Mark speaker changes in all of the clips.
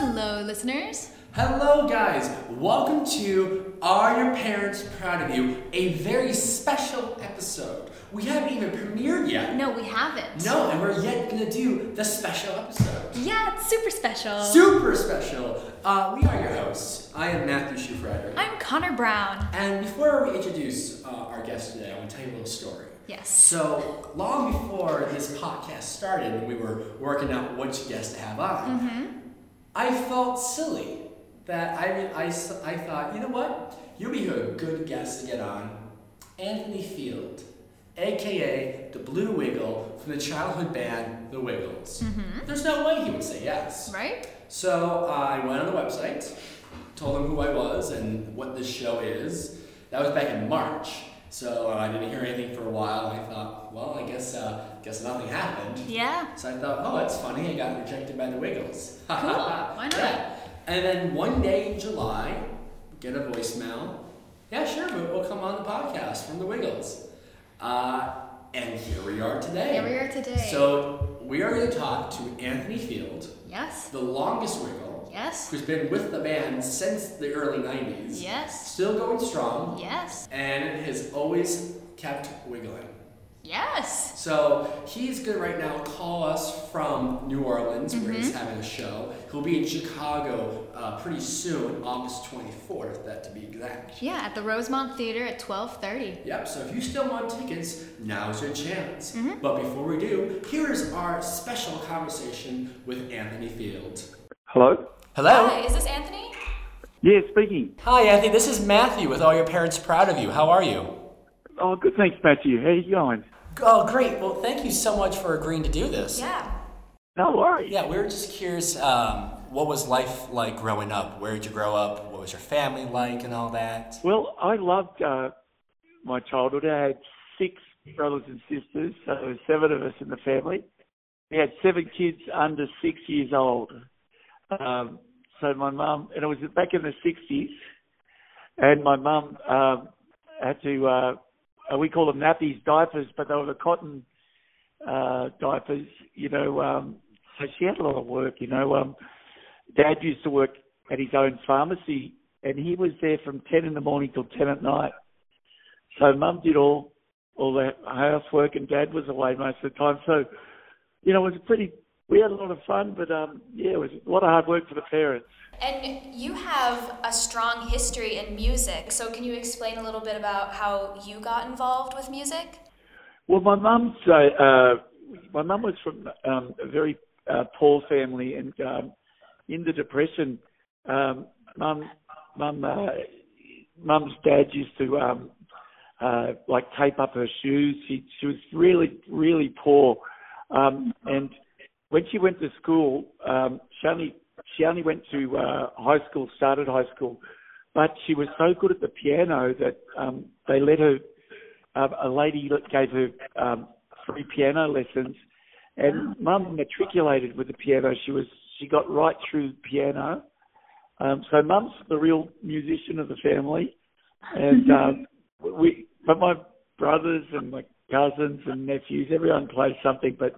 Speaker 1: Hello, listeners.
Speaker 2: Hello, guys. Welcome to Are Your Parents Proud of You? A very special episode. We haven't even premiered yet.
Speaker 1: No, we haven't.
Speaker 2: No, and we're yet gonna do the special episode.
Speaker 1: Yeah, it's super special.
Speaker 2: Super special. Uh, we are your hosts. I am Matthew Schufrider.
Speaker 1: I'm Connor Brown.
Speaker 2: And before we introduce uh, our guest today, I want to tell you a little story.
Speaker 1: Yes.
Speaker 2: So, long before this podcast started, when we were working out which guest to have on,
Speaker 1: Mm-hmm.
Speaker 2: I felt silly that I, I, I thought, you know what? You'll be a good guest to get on. Anthony Field, aka the Blue Wiggle from the childhood band The Wiggles.
Speaker 1: Mm-hmm.
Speaker 2: There's no way he would say yes.
Speaker 1: Right?
Speaker 2: So I went on the website, told him who I was and what this show is. That was back in March. So uh, I didn't hear anything for a while. I thought, well, I guess uh, guess nothing happened.
Speaker 1: Yeah.
Speaker 2: So I thought, oh, that's funny. I got rejected by the Wiggles.
Speaker 1: Cool. Why not?
Speaker 2: Yeah. And then one day in July, get a voicemail. Yeah, sure, but we'll come on the podcast from the Wiggles. Uh, and here we are today.
Speaker 1: Here we are today.
Speaker 2: So we are going to talk to Anthony Field,
Speaker 1: Yes.
Speaker 2: the longest Wiggle,
Speaker 1: Yes.
Speaker 2: who's been with the band since the early 90s.
Speaker 1: Yes.
Speaker 2: Still going strong,
Speaker 1: Yes.
Speaker 2: and has always kept wiggling.
Speaker 1: Yes.
Speaker 2: So he's going to right now call us from New Orleans, where he's
Speaker 1: Mm-hmm.
Speaker 2: having a show. He'll be in Chicago uh, pretty soon, August 24th, that to be exact.
Speaker 1: Yeah, at the Rosemont Theater at 12:30.
Speaker 2: Yep, so if you still want tickets, now's your chance.
Speaker 1: Mm-hmm.
Speaker 2: But before we do, here is our special conversation with Anthony Field.
Speaker 3: Hello?
Speaker 2: Hello.
Speaker 1: Hi, is this Anthony?
Speaker 3: Yeah, speaking.
Speaker 2: Hi, Anthony. This is Matthew with All Your Parents Proud of You. How are you?
Speaker 3: Oh, good. Thanks, Matthew. How are you going?
Speaker 2: Oh, great. Well, thank you so much for agreeing to do this.
Speaker 1: Yeah.
Speaker 3: No worries.
Speaker 2: Yeah, we were just curious. Um, what was life like growing up? Where did you grow up? What was your family like, and all that?
Speaker 3: Well, I loved uh, my childhood. I had six brothers and sisters, so there was seven of us in the family. We had seven kids under six years old. Um, so my mum, and it was back in the 60s, and my mum um, had to, uh, uh, we call them nappies, diapers, but they were the cotton uh, diapers, you know. Um, so she had a lot of work, you know. Um, Dad used to work at his own pharmacy, and he was there from 10 in the morning till 10 at night. So Mum did all all the housework, and Dad was away most of the time. So, you know, it was a pretty. We had a lot of fun, but um, yeah, it was a lot of hard work for the parents.
Speaker 4: And you have a strong history in music, so can you explain a little bit about how you got involved with music?
Speaker 3: Well, my mum's uh, my mum was from um, a very uh, poor family, and um, in the depression, um, mum mum uh, mum's dad used to um, uh, like tape up her shoes. She she was really really poor, um, and when she went to school, um, she only she only went to uh, high school, started high school, but she was so good at the piano that um, they let her um, a lady gave her um, free piano lessons, and Mum matriculated with the piano. She was she got right through piano. Um, so Mum's the real musician of the family, and um, we. But my brothers and my cousins and nephews, everyone plays something, but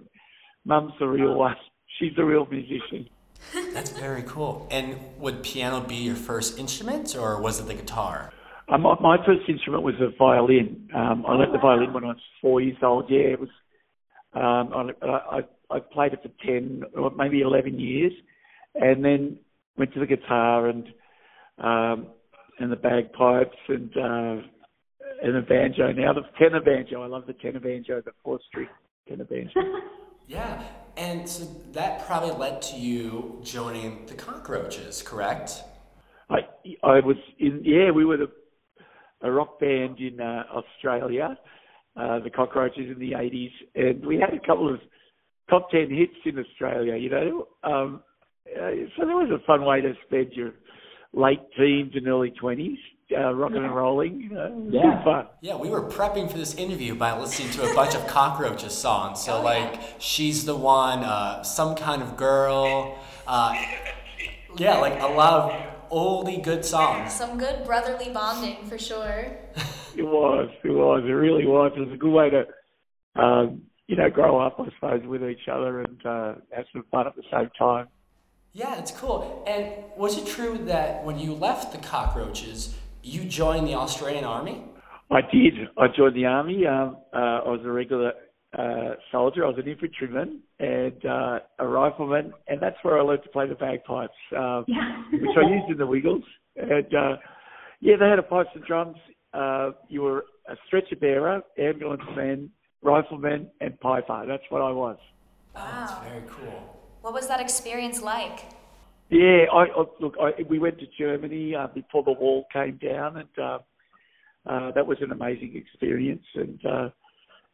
Speaker 3: Mum's the real one. She's the real musician.
Speaker 2: That's very cool. And would piano be your first instrument, or was it the guitar?
Speaker 3: Um, my, my first instrument was a violin. Um, I learnt the violin when I was four years old. Yeah, it was. Um, I, I, I played it for ten or maybe eleven years, and then went to the guitar and um, and the bagpipes and uh, and the banjo. Now the tenor banjo. I love the tenor banjo, the four string tenor banjo.
Speaker 2: Yeah, and so that probably led to you joining the Cockroaches, correct?
Speaker 3: I I was in yeah we were the, a rock band in uh, Australia, uh, the Cockroaches in the eighties, and we had a couple of top ten hits in Australia. You know, um, uh, so that was a fun way to spend your late teens and early twenties, uh, rocking and rolling. You know, it was good fun.
Speaker 2: Yeah, we were prepping for this interview by listening to a bunch of Cockroaches songs. So,
Speaker 4: Oh,
Speaker 2: like,
Speaker 4: yeah.
Speaker 2: She's the One, uh, Some Kind of Girl. Uh, yeah, like a lot of oldie good songs.
Speaker 4: Some good brotherly bonding for sure.
Speaker 3: It was, it was, it really was. It was a good way to, um, you know, grow up, I suppose, with each other and uh, have some fun at the same time.
Speaker 2: Yeah, it's cool. And was it true that when you left the cockroaches, you joined the Australian Army?
Speaker 3: I did. I joined the army. Um, uh, I was a regular uh, soldier. I was an infantryman and uh, a rifleman, and that's where I learned to play the bagpipes, uh,
Speaker 5: Yeah.
Speaker 3: which I used in the Wiggles. And uh, yeah, they had a pipes and drums. Uh, you were a stretcher bearer, ambulance man, rifleman, and piper. That's what I was.
Speaker 2: Oh, that's very cool.
Speaker 4: What was that experience like?
Speaker 3: Yeah, I, I look. I, we went to Germany uh, before the wall came down, and uh, uh, that was an amazing experience. And uh,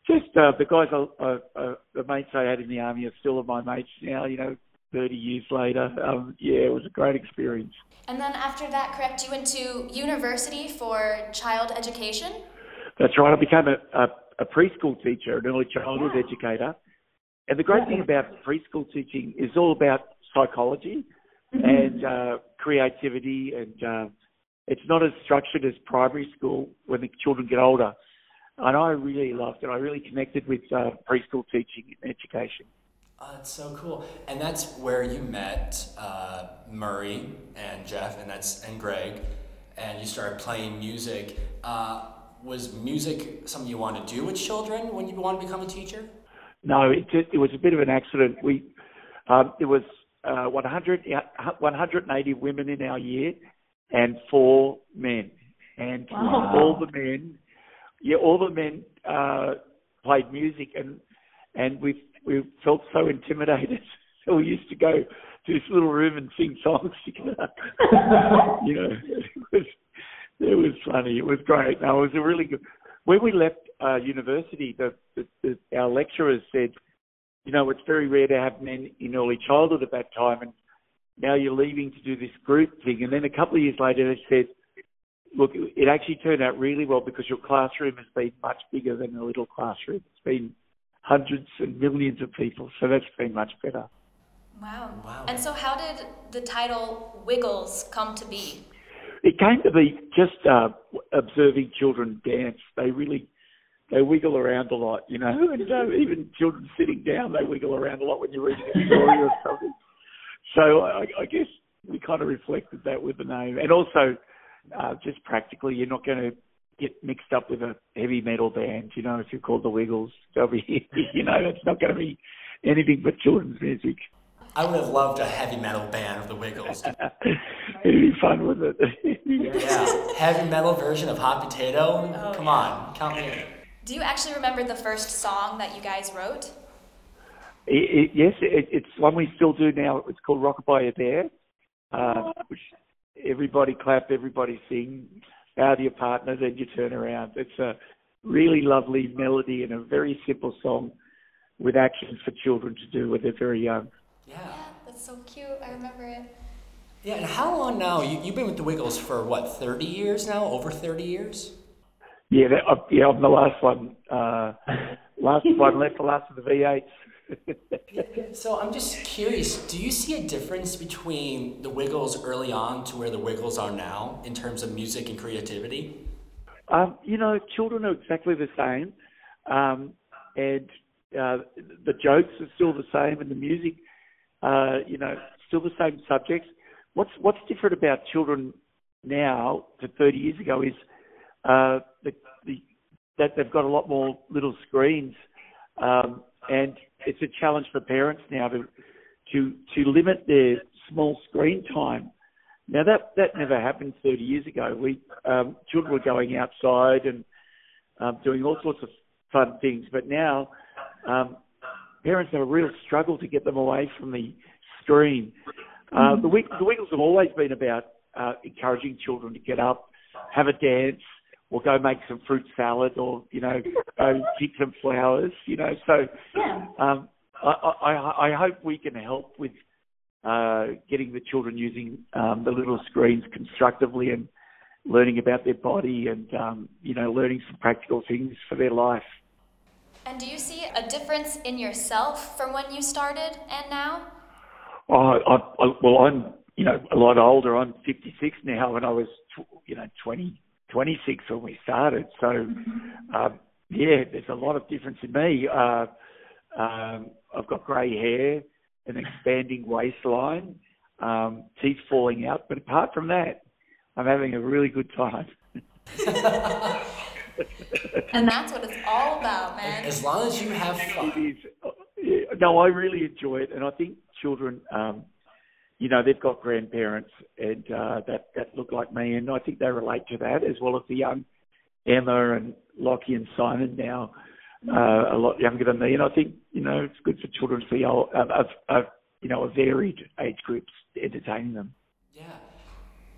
Speaker 3: just uh, the guys, I, I, I, the mates I had in the army are still of my mates now. You know, thirty years later. Um, yeah, it was a great experience.
Speaker 4: And then after that, correct, you went to university for child education?
Speaker 3: That's right. I became a, a, a preschool teacher, an early childhood
Speaker 5: Yeah.
Speaker 3: educator. And the great thing about preschool teaching is all about psychology. And uh, creativity, and uh, it's not as structured as primary school when the children get older. And I really loved it. I really connected with uh, preschool teaching and education.
Speaker 2: Oh, that's so cool. And that's where you met uh, Murray and Jeff, and that's and Greg, and you started playing music. Uh, was music something you wanted to do with children when you wanted to become a teacher?
Speaker 3: No, it just, it was a bit of an accident. We um, there was uh, 100, uh, 180 women in our year and four men, and
Speaker 5: Wow.
Speaker 3: all the men, yeah, all the men uh, played music, and and we we felt so intimidated, so we used to go to this little room and sing songs together. you know, it was it was funny. It was great. No, it was a really good. When we left uh, university, the, the, the our lecturers said, you know, it's very rare to have men in early childhood at that time, and now you're leaving to do this group thing. And then a couple of years later, they said, look, it actually turned out really well because your classroom has been much bigger than a little classroom. It's been hundreds and millions of people, so that's been much better.
Speaker 4: Wow.
Speaker 2: Wow.
Speaker 4: And so, how did the title Wiggles come to be?
Speaker 3: It came to be just uh, observing children dance. They really they wiggle around a lot, you know, and uh, even children sitting down, they wiggle around a lot when you're reading a story or something. So I, I guess we kind of reflected that with the name, and also uh, just practically, you're not going to get mixed up with a heavy metal band, you know, if you're called the Wiggles. They'll be, you know, it's not going to be anything but children's music.
Speaker 2: I would have loved a heavy metal band of the Wiggles.
Speaker 3: It'd be fun, wouldn't it?
Speaker 2: yeah, heavy metal version of Hot Potato.
Speaker 4: Oh,
Speaker 2: Come
Speaker 4: yeah.
Speaker 2: on, count me in.
Speaker 4: Do you actually remember the first song that you guys wrote?
Speaker 3: It, it, yes, it, it's one we still do now. It's called Rockabye Bear, uh, which everybody clap, everybody sing, bow to your partner, then you turn around. It's a really lovely melody and a very simple song with actions for children to do when they're very young.
Speaker 2: Yeah.
Speaker 4: Yeah, that's so cute. I remember it.
Speaker 2: Yeah, and how long now? You, you've been with the Wiggles for what, 30 years now? Over 30 years?
Speaker 3: Yeah, that, uh, yeah, I'm the last one. Uh, last one left, the last of the V8s.
Speaker 2: So I'm just curious, do you see a difference between the Wiggles early on to where the Wiggles are now in terms of music and creativity?
Speaker 3: Um, you know, children are exactly the same, um, and uh, the jokes are still the same, and the music, uh, you know, still the same subjects. What's what's different about children now to 30 years ago is uh, the, the, that they've got a lot more little screens, um, and it's a challenge for parents now to to to limit their small screen time. Now that that never happened 30 years ago. We um, children were going outside and um, doing all sorts of fun things, but now um, parents have a real struggle to get them away from the screen. Uh, the, the Wiggles have always been about uh, encouraging children to get up, have a dance, or go make some fruit salad, or you know, go pick some flowers. You know, so
Speaker 5: Yeah.
Speaker 3: um, I, I, I hope we can help with uh, getting the children using um, the little screens constructively and learning about their body and um, you know learning some practical things for their life.
Speaker 4: And do you see a difference in yourself from when you started and now?
Speaker 3: Oh, I, I, well, I'm you know a lot older. I'm 56 now, and I was tw- you know 20, 26 when we started. So um, yeah, there's a lot of difference in me. Uh, um, I've got grey hair, an expanding waistline. um, teeth falling out. But apart from that, I'm having a really good time.
Speaker 4: And that's what it's all about, man.
Speaker 2: As long as you have fun.
Speaker 3: is. No, I really enjoy it, and I think children, um, you know, they've got grandparents and uh, that that look like me, and I think they relate to that as well as the young Emma and Lachy and Simon now, uh, a lot younger than me, and I think you know it's good for children to see all of, of, of you know a varied age groups entertaining them.
Speaker 2: Yeah.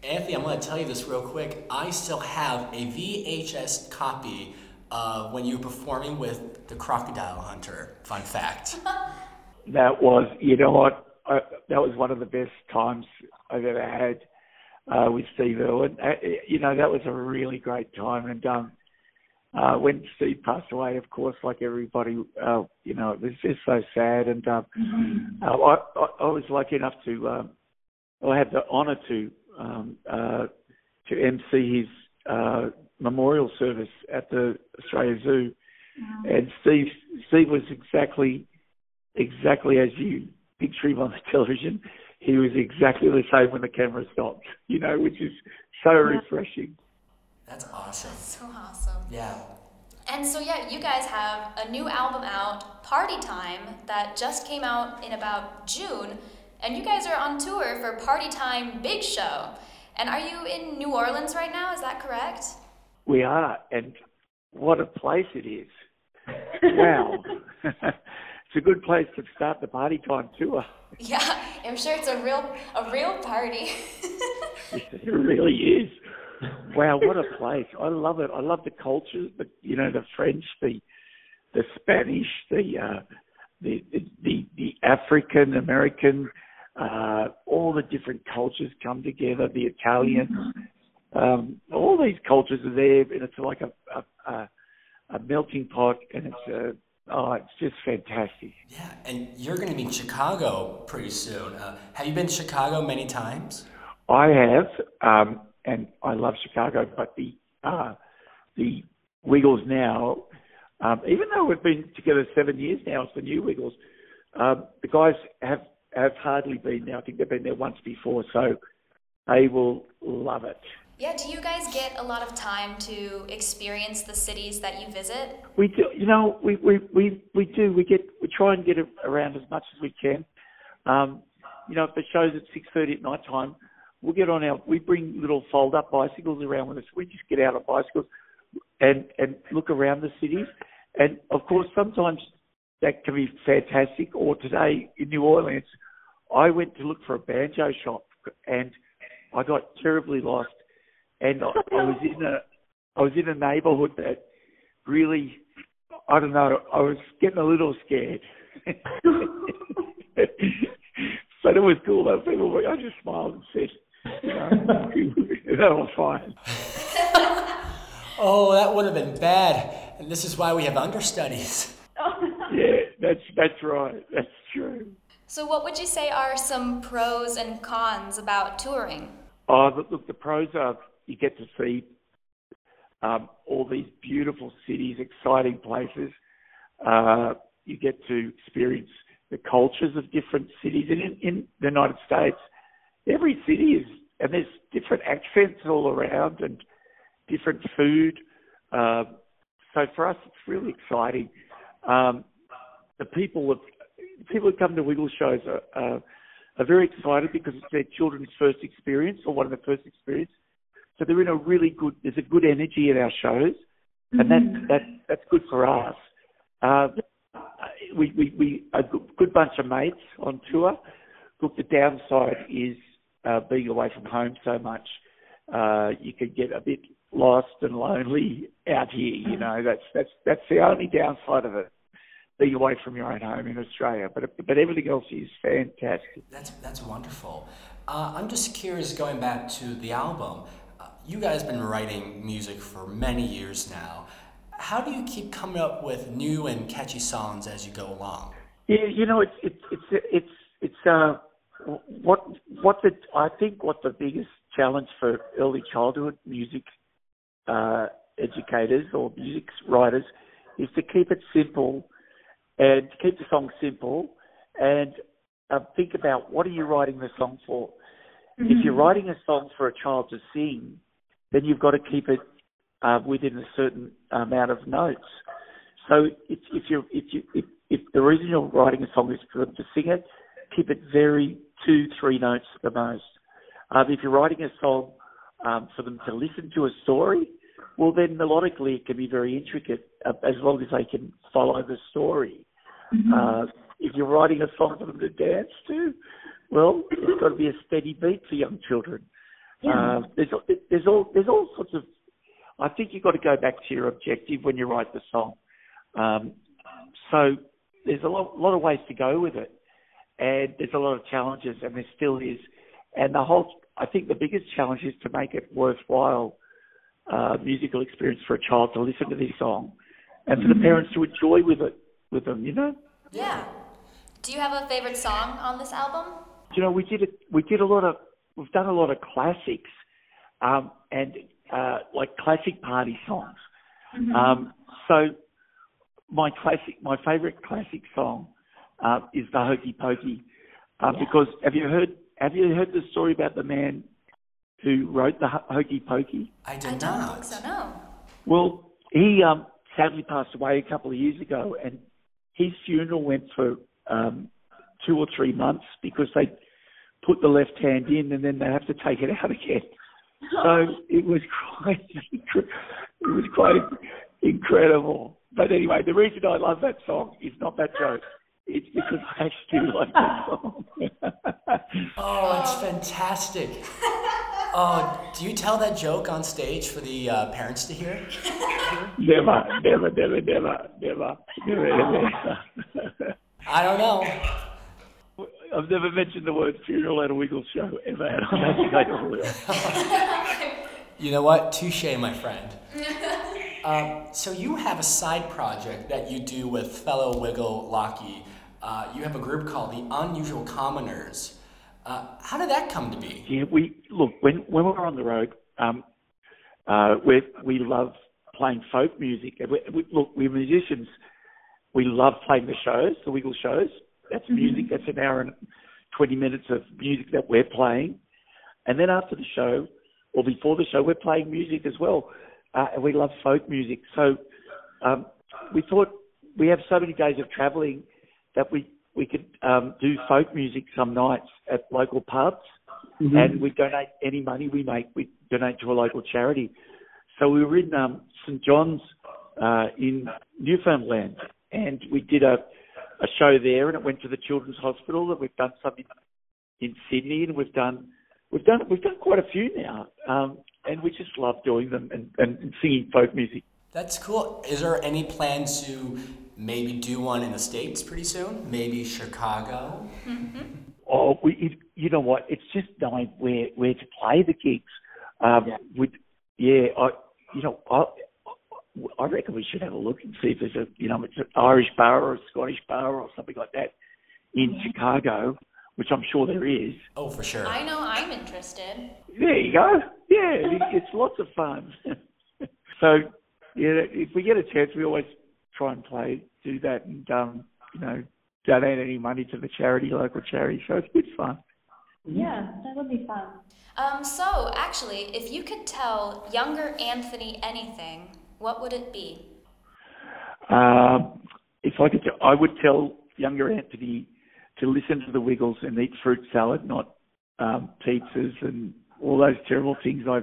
Speaker 2: Anthony, I'm going to tell you this real quick. I still have a VHS copy of when you were performing with the Crocodile Hunter. Fun fact.
Speaker 3: That was, you know what, I, that was one of the best times I've ever had uh, with Steve Irwin. Uh, you know, that was a really great time. And um, uh, when Steve passed away, of course, like everybody, uh, you know, it was just so sad. And um, uh, I, I, I was lucky enough to, um, I had the honour to um, uh, to MC his uh, memorial service at the Australia Zoo, and Steve Steve was exactly exactly as you picture him on the television. He was exactly the same when the camera stopped, you know, which is so refreshing.
Speaker 2: That's awesome.
Speaker 4: That's So awesome.
Speaker 2: Yeah.
Speaker 4: And so, yeah, you guys have a new album out, Party Time, that just came out in about June. And you guys are on tour for Party Time Big Show. And are you in New Orleans right now? Is that correct?
Speaker 3: We are, and what a place it is! Wow, it's a good place to start the party time tour.
Speaker 4: Yeah, I'm sure it's a real a real party.
Speaker 3: It really is. Wow, what a place! I love it. I love the culture, the you know, the French, the the Spanish, the uh, the, the the African American, uh, all the different cultures come together. The Italians, um, all these cultures are there, and it's like a a, a, a melting pot, and it's uh oh, it's just fantastic.
Speaker 2: Yeah, and you're going to be in Chicago pretty soon. Uh, have you been to Chicago many times?
Speaker 3: I have, um, and I love Chicago, but the uh, the Wiggles now, um, even though we've been together seven years now, it's the new Wiggles. Um, the guys have have hardly been there. I think they've been there once before, so they will love it.
Speaker 4: Yeah, do you guys get a lot of time to experience the cities that you visit?
Speaker 3: We do, you know, we we we we do. We get we try and get around as much as we can. Um, you know, if the show's at six thirty at night time, we'll get on our. We bring little fold up bicycles around with us. We just get out on bicycles and and look around the cities. And of course, sometimes that can be fantastic. Or today in New Orleans, I went to look for a banjo shop and I got terribly lost. And I, I was in a I was in a neighbourhood that really I don't know. I was getting a little scared. but it was cool though. People, were- I just smiled and said, you know, that was fine.
Speaker 2: Oh, that would have been bad. And this is why we have understudies.
Speaker 3: Yeah, that's that's right. That's true.
Speaker 4: So, what would you say are some pros and cons about touring?
Speaker 3: Oh, look, look, the pros are you get to see um, all these beautiful cities, exciting places. Uh, you get to experience the cultures of different cities. And in, in the United States, every city is, and there's different accents all around and different food. Uh, so for us, it's really exciting. Um, the people have, people who come to Wiggle shows are, are, are very excited because it's their children's first experience or one of the first experience. So they're in a really good. There's a good energy at our shows, and that that that's good for us. Uh, we we we a good, good bunch of mates on tour. Look, the downside is uh, being away from home so much. Uh, you can get a bit lost and lonely out here. You know, that's that's that's the only downside of it. Being away from your own home in Australia, but but everything else is fantastic.
Speaker 2: That's that's wonderful. Uh, I'm just curious, going back to the album. You guys have been writing music for many years now. How do you keep coming up with new and catchy songs as you go along?
Speaker 3: Yeah, you know, it's it's it's it's it's uh what what the I think what the biggest challenge for early childhood music uh, educators or music writers is to keep it simple and to keep the song simple and uh, think about what are you writing the song for. If you're writing a song for a child to sing, then you've got to keep it uh, within a certain amount of notes. So if, if you if you if, if the reason you're writing a song is for them to sing it, keep it very two three notes at the most. Um, if you're writing a song um, for them to listen to a story, well then melodically it can be very intricate uh, as long as they can follow the story. Uh, if you're writing a song for them to dance to, well, it's got to be a steady beat for young children. Uh, there's there's all there's all sorts of. I think you've got to go back to your objective when you write the song. Um, so there's a lot, lot of ways to go with it, and there's a lot of challenges, and there still is. And the whole, I think the biggest challenge is to make it worthwhile uh, musical experience for a child to listen to this song, and for the parents to enjoy with it with them. You know.
Speaker 4: Yeah. Do you have a favorite song on this album?
Speaker 3: you know, we did a, we did a lot of we've done a lot of classics, um, and uh, like classic party songs. Um, so my classic, my favourite classic song uh, is the Hokey Pokey, uh, because have you heard have you heard the story about the man who wrote the Hokey Pokey?
Speaker 2: I
Speaker 4: I
Speaker 2: did
Speaker 4: don't
Speaker 2: not.
Speaker 4: think so, no.
Speaker 3: Well, he um, sadly passed away a couple of years ago, and his funeral went for um, two or three months because they put the left hand in and then they have to take it out again. So it was quite, it was quite incredible. But anyway, the reason I love that song is not that joke. It's because I actually like that song.
Speaker 2: Oh, it's fantastic. Oh, do you tell that joke on stage for the uh, parents to hear?
Speaker 3: never, never, never, never, never, never, never.
Speaker 2: I don't know.
Speaker 3: I've never mentioned the word funeral at a Wiggles show ever, and I don't think I ever will.
Speaker 2: You know what? Touche, my friend. um, so you have a side project that you do with fellow Wiggle Lachy. Uh, you have a group called the Unusual Commoners. Uh, how did that come to be?
Speaker 3: Yeah, we look when when we're on the road, um, uh, we we love playing folk music. And we, we, look, we're musicians. We love playing the shows, the Wiggle shows. That's music. That's an hour and twenty minutes of music that we're playing. And then after the show, or before the show, we're playing music as well. Uh, and we love folk music. So um, we thought we have so many days of travelling that we we could um, do folk music some nights at local pubs, and we donate any money we make. We donate to a local charity. So we were in um, St John's uh, in Newfoundland, and we did a a show there, and it went to the Children's Hospital. And we've done some in, Sydney, and we've done we've done we've done quite a few now, um, and we just love doing them and, and singing folk music.
Speaker 2: That's cool. Is there any plan to maybe do one in the States pretty soon? Maybe Chicago?
Speaker 3: Oh, we, it, you know what? It's just knowing where where to play the gigs. Um,
Speaker 2: Yeah.
Speaker 3: With yeah, I you know I I reckon we should have a look and see if there's a you know it's an Irish bar or a Scottish bar or something like that in Chicago, which I'm sure there is.
Speaker 2: Oh, for sure.
Speaker 4: I know I'm interested.
Speaker 3: There you go. Yeah, it's lots of fun. so yeah, if we get a chance, we always try and play, do that, and um, you know, donate any money to the charity, local charity. So it's good fun.
Speaker 5: Yeah, that would be fun.
Speaker 4: Um, so, actually, if you could tell younger Anthony anything, what would it be?
Speaker 3: Um, if I could, I would tell younger Anthony to listen to the Wiggles and eat fruit salad, not um, pizzas and all those terrible things I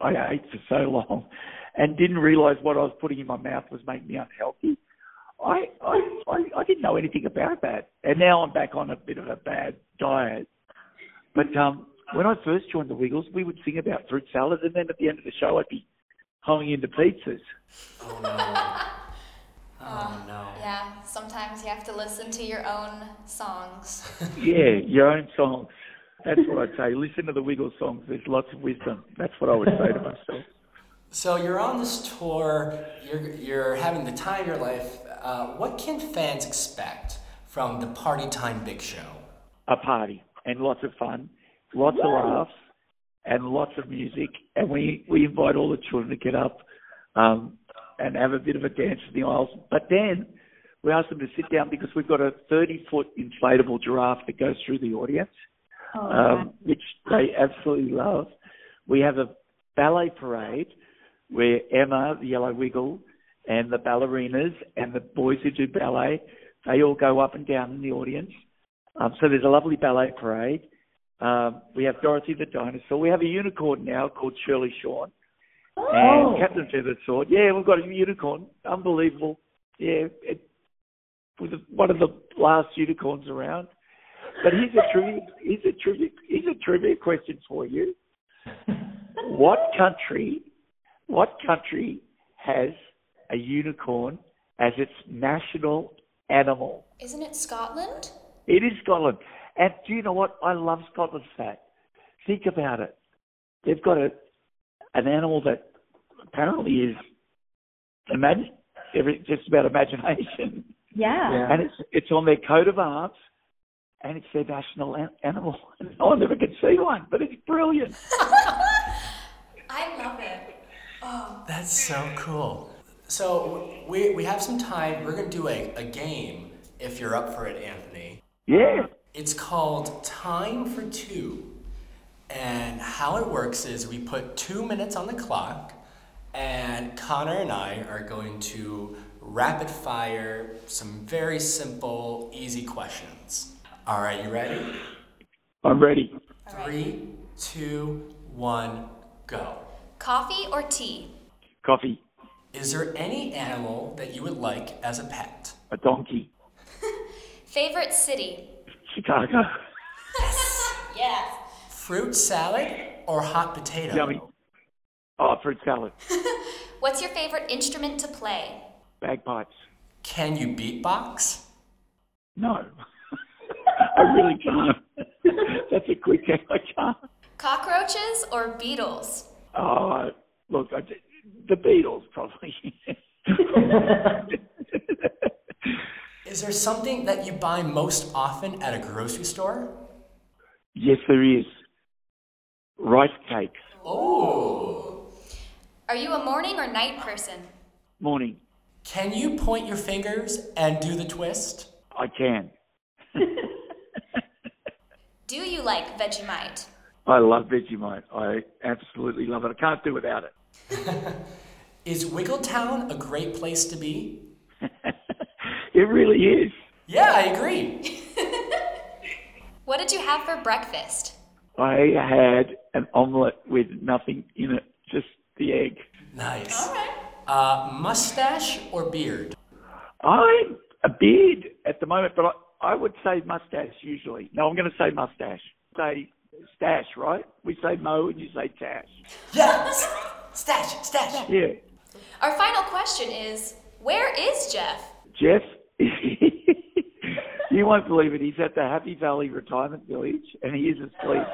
Speaker 3: I ate for so long, and didn't realise what I was putting in my mouth was making me unhealthy. I I I, I didn't know anything about that, and now I'm back on a bit of a bad diet. But um, when I first joined the Wiggles, we would sing about fruit salad, and then at the end of the show, I'd be hoeing into pizzas.
Speaker 2: Oh, no. Oh, no.
Speaker 4: Yeah, sometimes you have to listen to your own songs.
Speaker 3: Yeah, your own songs. That's what I'd say. Listen to the Wiggles songs. There's lots of wisdom. That's what I would say to myself.
Speaker 2: So you're on this tour. You're you're having the time of your life. Uh, what can fans expect from the Party Time Big Show?
Speaker 3: A party and lots of fun, lots of laughs, and lots of music. And we we invite all the children to get up um, and have a bit of a dance in the aisles. But then we ask them to sit down because we've got a 30 foot inflatable giraffe that goes through the audience,
Speaker 5: Oh,
Speaker 3: um, which they absolutely love. We have a ballet parade where Emma, the Yellow Wiggle, and the ballerinas and the boys who do ballet, they all go up and down in the audience. Um, so there's a lovely ballet parade. Um, we have Dorothy the dinosaur. We have a unicorn now called Shirley Shawn.
Speaker 5: Oh.
Speaker 3: And Captain Feathersword. Yeah, we've got a unicorn. Unbelievable. Yeah, it was one of the last unicorns around. But here's a trivia. Here's a trivia. Here's a trivia question for you. What country? What country has a unicorn as its national animal?
Speaker 4: Isn't it Scotland?
Speaker 3: It is Scotland. And do you know what? I love Scotland's fact. Think about it. They've got a an animal that apparently is imagine every just about imagination,
Speaker 5: Yeah.
Speaker 2: Yeah.
Speaker 3: and it's it's on their coat of arms, and it's their national an- animal. And no one ever can see one, but it's brilliant.
Speaker 4: I love it. Oh,
Speaker 2: That's so cool. So we, we have some time. We're going to do a, a game if you're up for it, Anthony.
Speaker 3: Yeah.
Speaker 2: It's called Time for Two. And how it works is we put two minutes on the clock, and Connor and I are going to rapid fire some very simple, easy questions. All right, you ready?
Speaker 3: I'm ready.
Speaker 2: Three, two, one, go.
Speaker 4: coffee or tea?
Speaker 3: Coffee,
Speaker 2: Is there any animal that you would like as a pet?
Speaker 3: a donkey,
Speaker 4: Favorite city?
Speaker 3: Chicago,
Speaker 4: Yes.
Speaker 2: Fruit salad or hot potato?
Speaker 3: yummy. Oh, fruit salad,
Speaker 4: What's your favorite instrument to play?
Speaker 3: bagpipes.
Speaker 2: Can you beatbox?
Speaker 3: No, I really can't. That's a quick game. I can't.
Speaker 4: Cockroaches or beetles?
Speaker 3: Oh, look, I, the Beatles probably.
Speaker 2: Is there something that you buy most often at a grocery store?
Speaker 3: yes, there is. Rice cakes.
Speaker 2: Oh.
Speaker 4: Are you a morning or night person?
Speaker 3: Morning.
Speaker 2: Can you point your fingers and do the twist?
Speaker 3: I can.
Speaker 4: Do you like Vegemite?
Speaker 3: I love Vegemite. I absolutely love it. I can't do without it.
Speaker 2: Is Wiggletown a great place to be?
Speaker 3: It really is.
Speaker 2: Yeah, I agree.
Speaker 4: What did you have for breakfast?
Speaker 3: I had an omelette with nothing in it, just the egg.
Speaker 2: Nice. Uh, mustache or beard?
Speaker 3: I'm a beard at the moment, but I, I would say mustache usually. No, I'm going to say mustache. Say stash, right? We say mo and you say tash.
Speaker 2: Yes. Stash, stash.
Speaker 3: Yeah.
Speaker 4: Our final question is Where is Jeff?
Speaker 3: Jeff, you won't believe it. He's at the Happy Valley Retirement Village and he is asleep.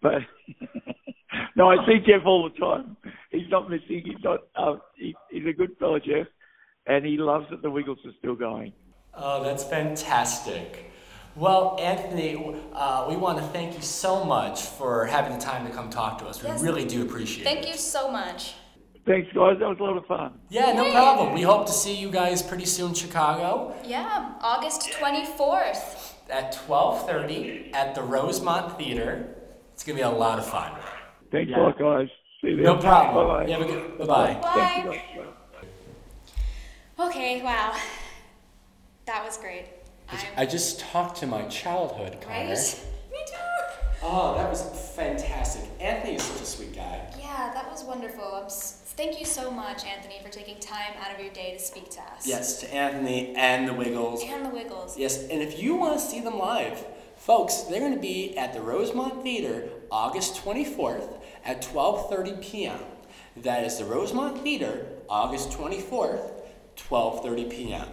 Speaker 3: But no, I see Jeff all the time. He's not missing. He's not. Uh, he, he's a good fellow, Jeff, and he loves that the Wiggles are still going.
Speaker 2: Oh, that's fantastic. Well, Anthony, uh, we want to thank you so much for having the time to come talk to us. We
Speaker 4: Yes.
Speaker 2: really do appreciate
Speaker 4: Thank
Speaker 2: it.
Speaker 4: Thank you so much.
Speaker 3: Thanks, guys. That was a lot of fun.
Speaker 2: Yeah, no problem. We hope to see you guys pretty soon in Chicago
Speaker 4: Yeah, August 24th.
Speaker 2: at 12:30 at the Rosemont Theater. It's going to be a lot of fun.
Speaker 3: Thanks
Speaker 2: Yeah.
Speaker 3: a lot, guys. See you then.
Speaker 2: No problem.
Speaker 3: Bye-bye.
Speaker 2: You good bye-bye.
Speaker 3: Thank
Speaker 4: Bye. Okay, wow. That was great.
Speaker 2: I just talked to my childhood, Connor.
Speaker 4: Right? Me too.
Speaker 2: Oh, that was fantastic. Anthony is such a sweet guy.
Speaker 4: Yeah, that was wonderful. Thank you so much, Anthony, for taking time out of your day to speak to us.
Speaker 2: Yes, to Anthony and the Wiggles.
Speaker 4: And the Wiggles.
Speaker 2: Yes, and if you want to see them live, folks, they're going to be at the Rosemont Theater August 24th at 12:30 p.m. That is the Rosemont Theater August 24th, 12:30 p.m.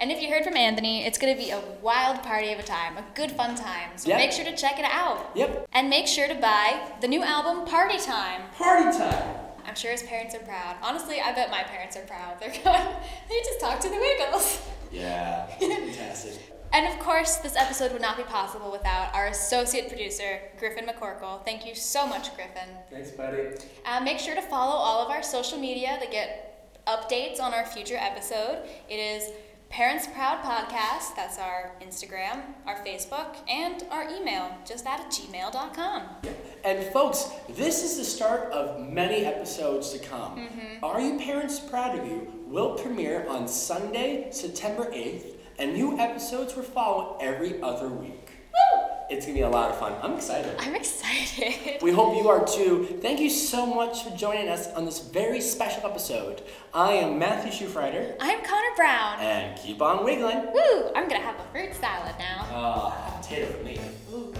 Speaker 4: And if you heard from Anthony, it's going to be a wild party of a time, a good fun time. So
Speaker 2: Yeah.
Speaker 4: make sure to check it out.
Speaker 2: Yep,
Speaker 4: And make sure to buy the new album Party Time.
Speaker 2: party time.
Speaker 4: I'm sure his parents are proud. Honestly, I bet my parents are proud. They're going, they just talked to the Wiggles.
Speaker 2: Yeah, fantastic.
Speaker 4: And of course, this episode would not be possible without our associate producer, Griffin McCorkle. Thank you so much, Griffin.
Speaker 2: Thanks, buddy.
Speaker 4: Uh, make sure to follow all of our social media to get updates on our future episode. It is Parents Proud Podcast, that's our Instagram, our Facebook, and our email, just at gmail.com.
Speaker 2: Yeah. And folks, this is the start of many episodes to come. Mm-hmm. Are You Parents Proud of You will premiere on Sunday, September 8th, and new episodes will follow every other week. It's gonna be a lot of fun. I'm excited.
Speaker 4: I'm excited.
Speaker 2: We hope you are too. Thank you so much for joining us on this very special episode. I am Matthew Schufrider,
Speaker 4: I'm Connor Brown.
Speaker 2: and keep on wiggling.
Speaker 4: Woo! I'm gonna have a fruit salad now.
Speaker 2: Uh, potato for me.
Speaker 4: Ooh.